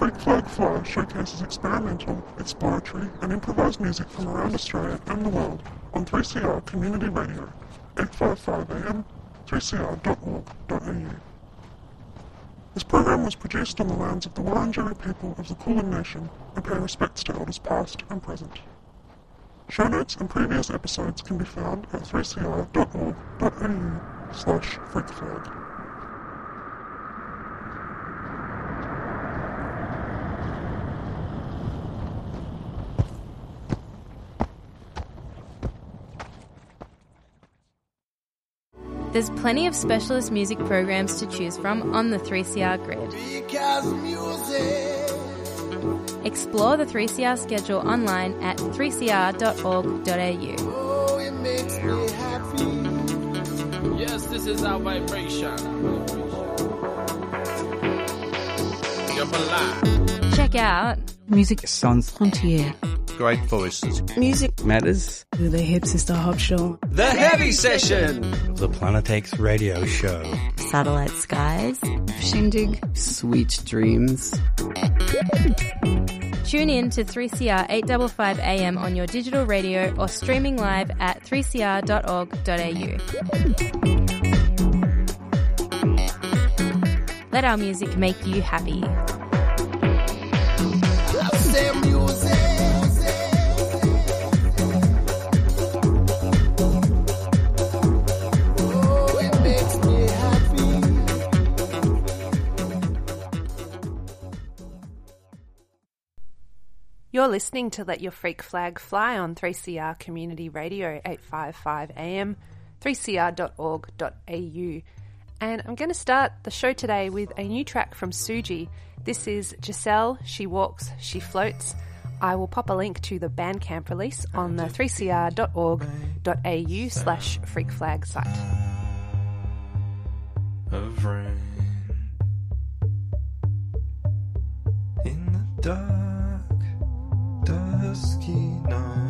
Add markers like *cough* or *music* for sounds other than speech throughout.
Freak Flag Fly showcases experimental, exploratory, and improvised music from around Australia and the world on 3CR Community Radio, 855 AM, 3cr.org.au. This program was produced on the lands of the Wurundjeri people of the Kulin Nation and pay respects to elders past and present. Show notes and previous episodes can be found at 3cr.org.au slash freakflag. There's plenty of specialist music programs to choose from on the 3CR grid. Explore the 3CR schedule online at 3cr.org.au. Yes, this is our vibration. Check out Music Sans Frontier. Great voices. Music Matters. with the Hip Sister Hop Show. The Heavy Session. The Planetex Radio Show. Satellite Skies. Shindig. Sweet dreams. Tune in to 3CR 855 AM on your digital radio or streaming live at 3cr.org.au. Let our music make you happy. You're listening to Let Your Freak Flag Fly on 3CR Community Radio 855 AM, 3cr.org.au. And I'm going to start the show today with a new track from Suji. This is Giselle, She Walks, She Floats. I will pop a link to the Bandcamp release on the 3cr.org.au slash freakflag site. of rain in the dark, dusky night.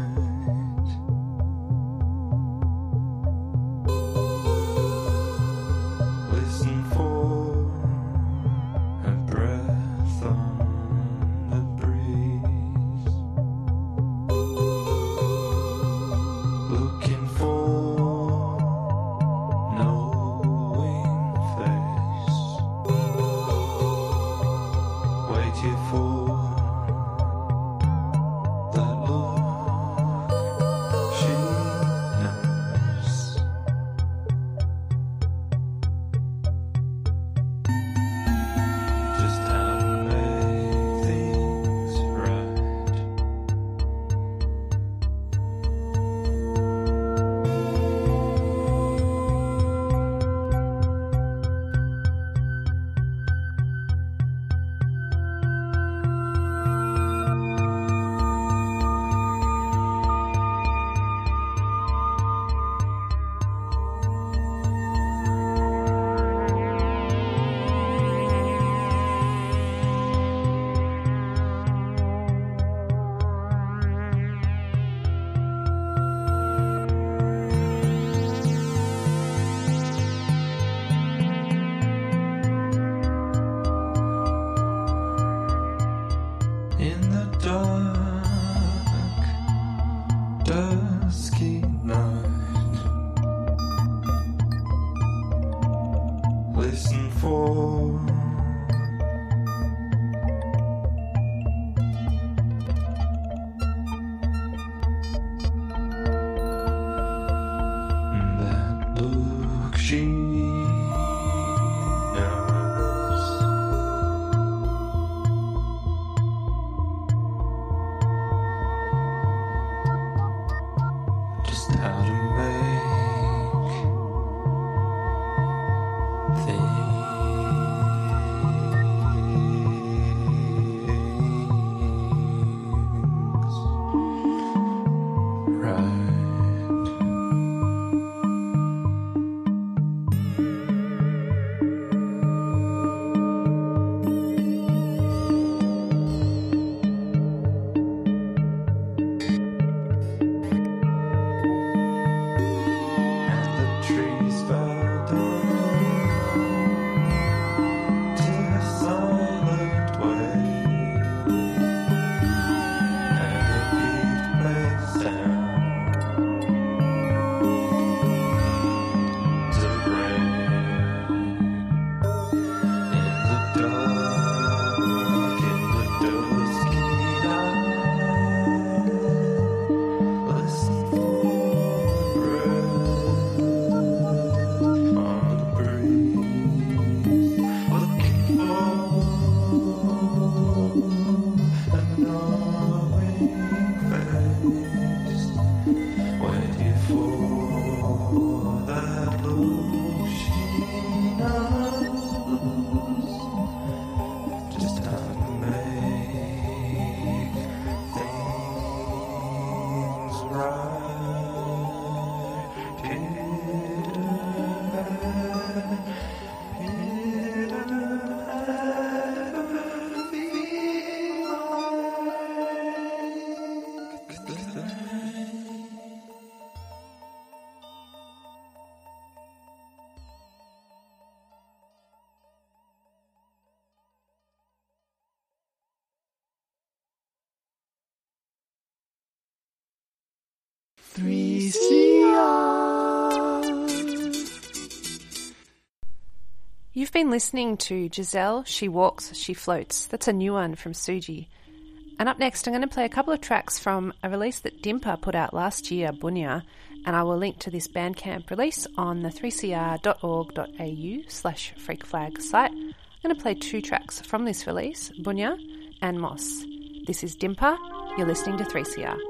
Listening to Giselle, She Walks, She Floats. That's a new one from Suji. And up next, I'm going to play a couple of tracks from a release that Dimpa put out last year, Bunya, and I will link to this Bandcamp release on the 3cr.org.au slash freakflag site. I'm going to play two tracks from this release, Bunya and Moss. This is Dimpa. You're listening to 3CR.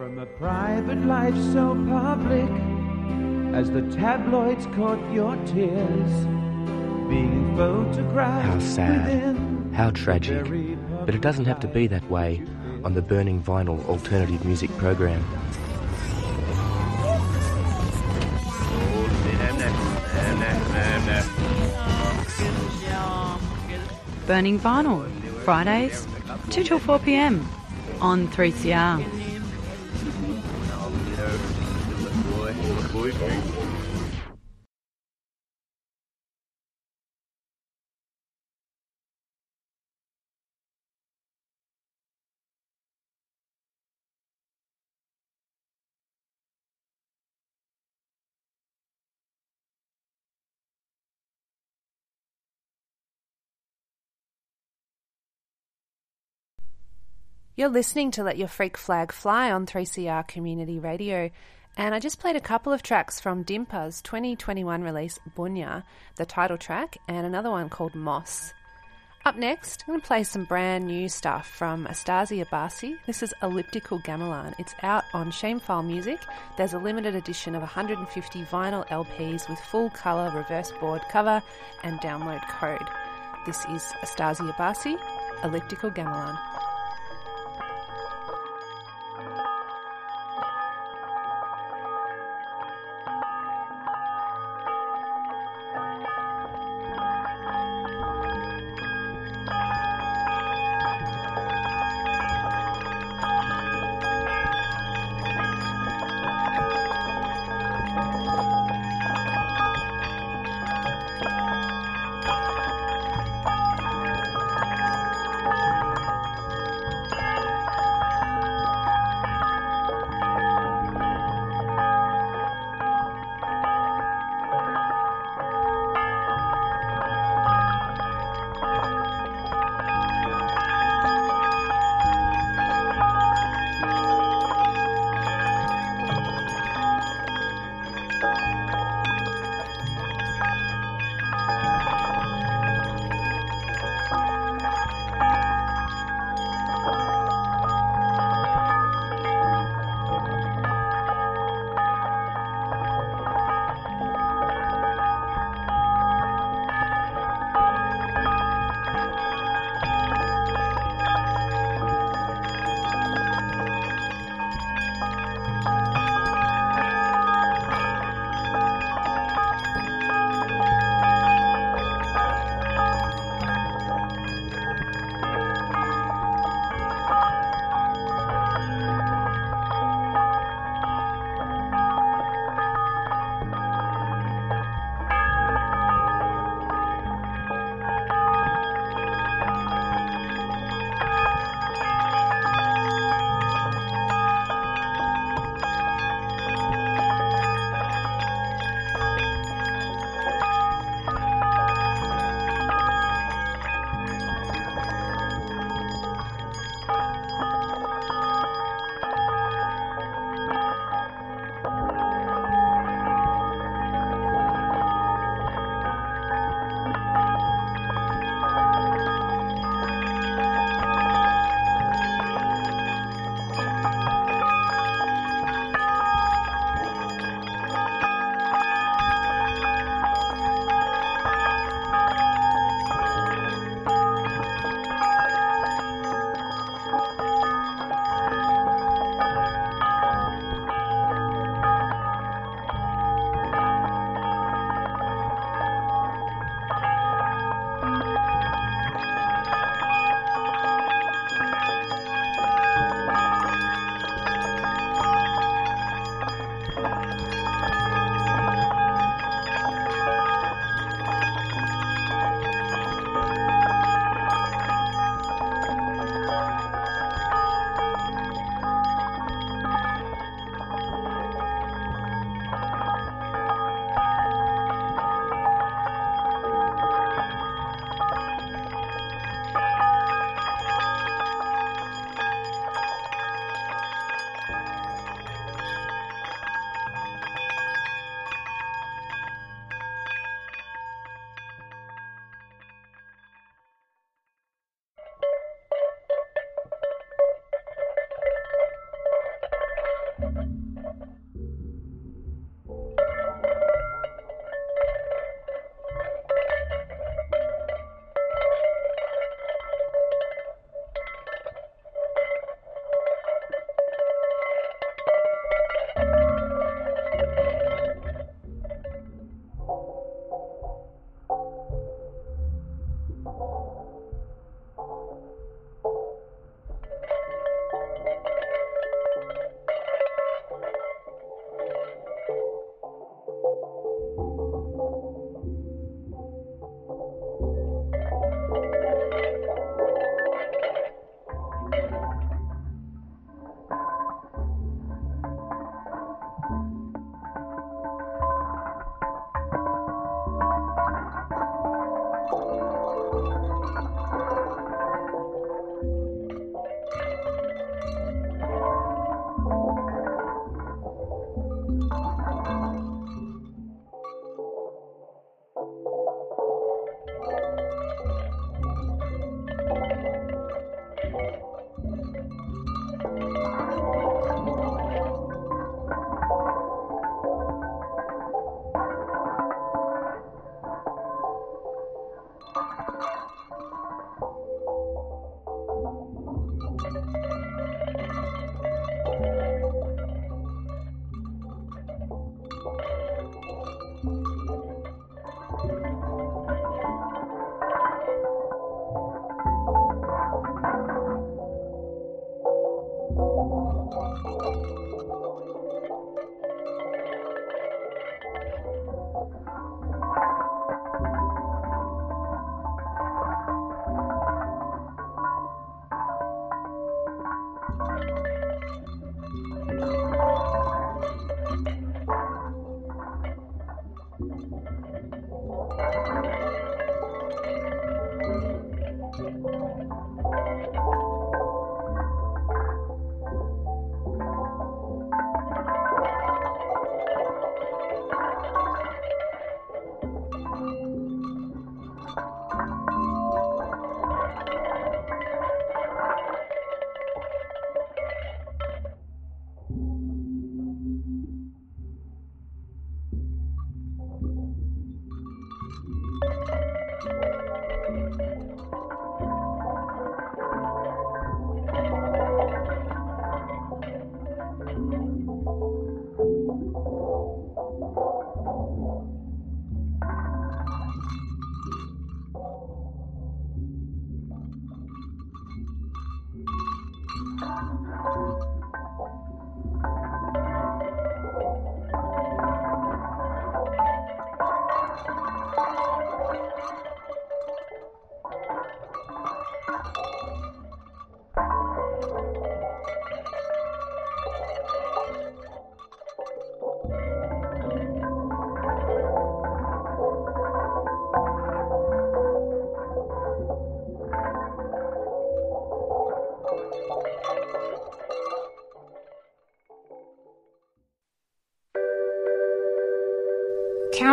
From a private life so public as the tabloids caught your tears, being photographed How sad. How tragic. But it doesn't have to be that way on the Burning Vinyl alternative music program. Burning Vinyl, Fridays, 2 till 4 pm on 3CR. You're listening to Let Your Freak Flag Fly on 3CR Community Radio. And I just played a couple of tracks from Dimpa's 2021 release, Bunya, the title track, and another one called Moss. Up next, I'm going to play some brand new stuff from Astasia Basi. This is Elliptical Gamelan. It's out on Shamefile Music. There's a limited edition of 150 vinyl LPs with full colour reverse board cover and download code. This is Astasia Basi, Elliptical Gamelan.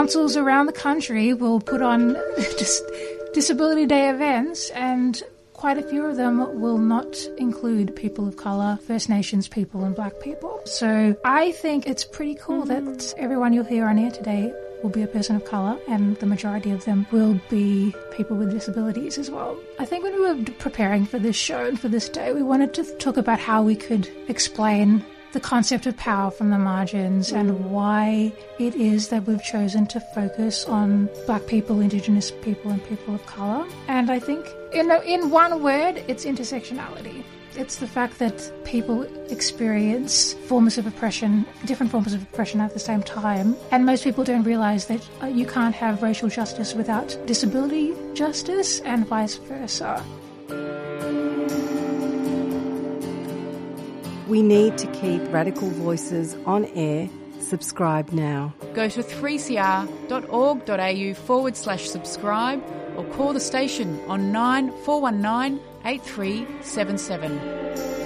Councils around the country will put on *laughs* dis- Disability Day events, and quite a few of them will not include people of colour, First Nations people, and black people. So I think it's pretty cool that mm-hmm. everyone you'll hear on air today will be a person of colour, and the majority of them will be people with disabilities as well. I think when we were preparing for this show and for this day, we wanted to talk about how we could explain the concept of power from the margins and why it is that we've chosen to focus on black people, indigenous people, and people of colour. And I think, in, in one word, it's intersectionality. It's the fact that people experience forms of oppression, different forms of oppression at the same time. And most people don't realize that uh, you can't have racial justice without disability justice and vice versa. We need to keep Radical Voices on air. Subscribe now. Go to 3cr.org.au forward slash subscribe or call the station on 9419 8377.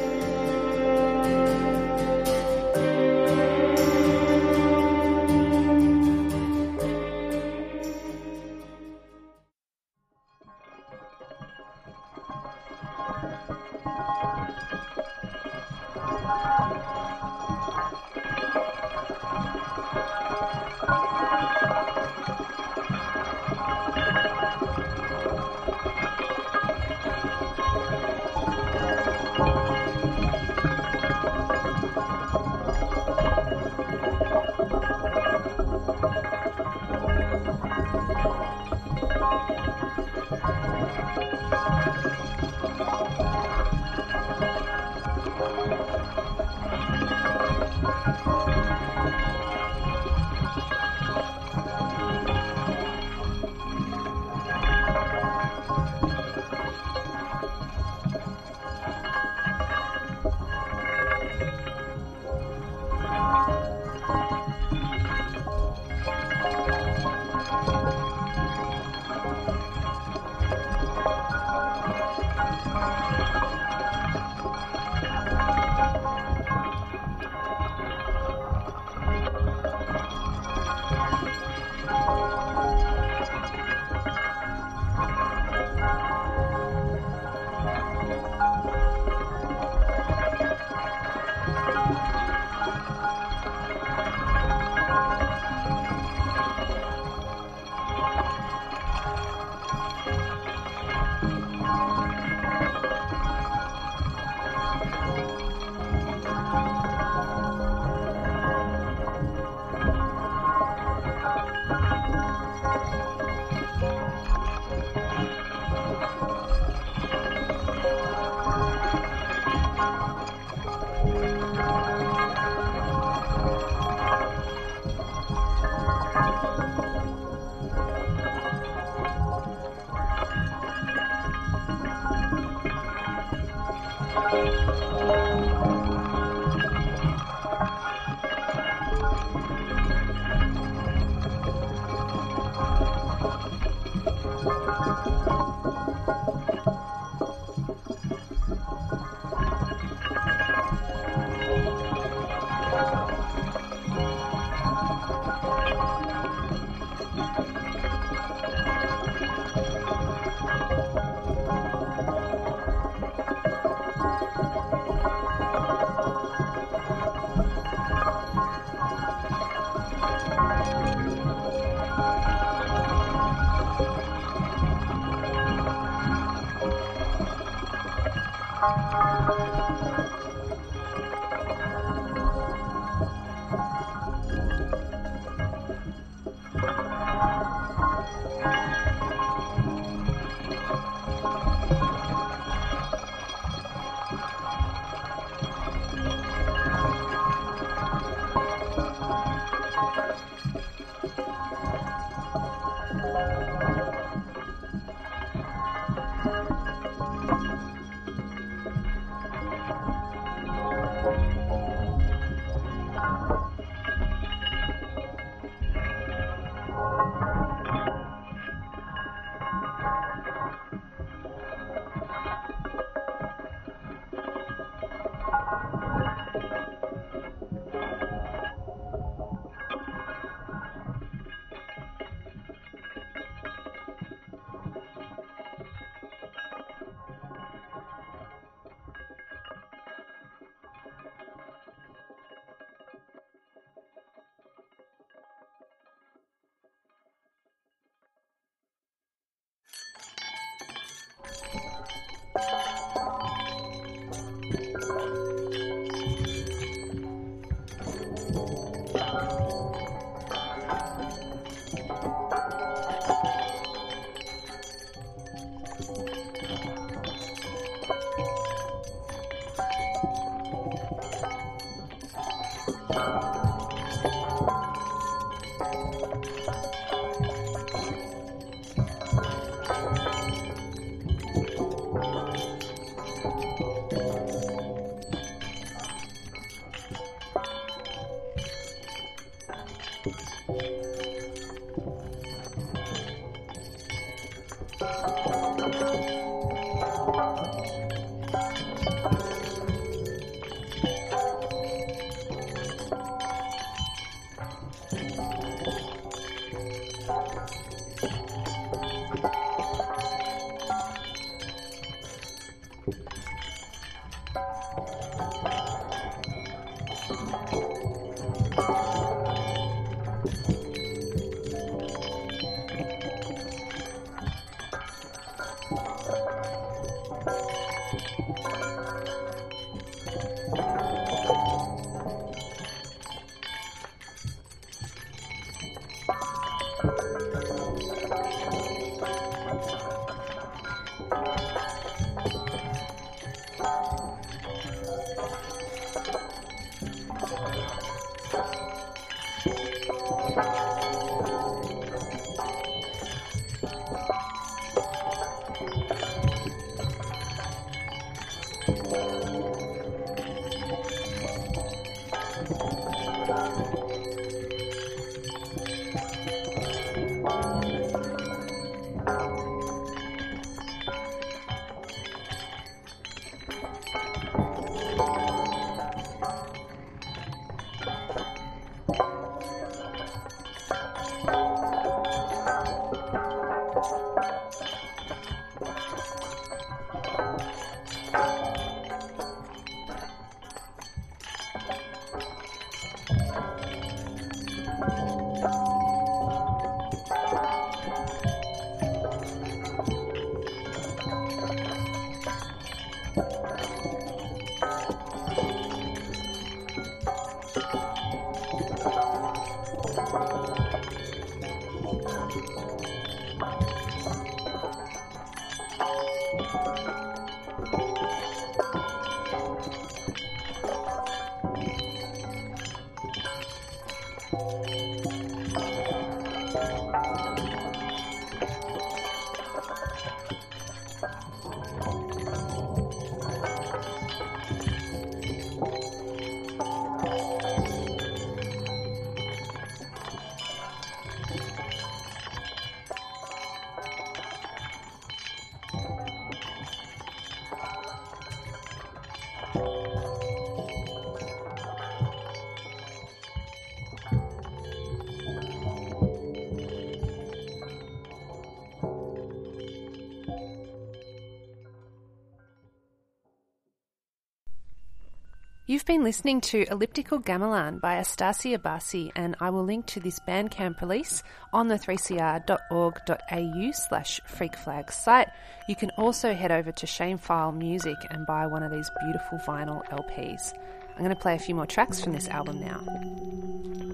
You've been listening to Elliptical Gamelan by Astasia Basi, and I will link to this Bandcamp release on the 3cr.org.au slash freakflag site. You can also head over to Shame File Music and buy one of these beautiful vinyl LPs. I'm going to play a few more tracks from this album now.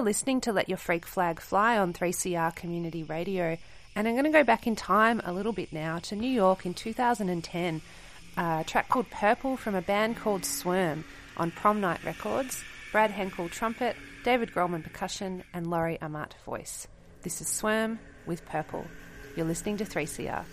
You're listening to Let Your Freak Flag Fly on 3CR Community Radio. And I'm going to go back in time a little bit now to New York in 2010. Uh, a track called Purple from a band called Swarm on Prom Night Records. Brad Henkel trumpet, David Grollman percussion, and Laurie Amat voice. This is Swarm with Purple. You're listening to 3CR.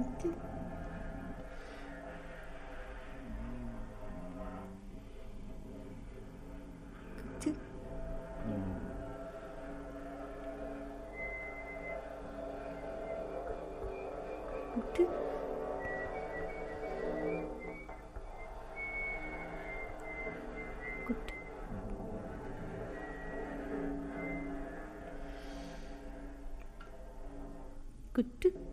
느낌? 극특? 음. 극특? 극특? 극특?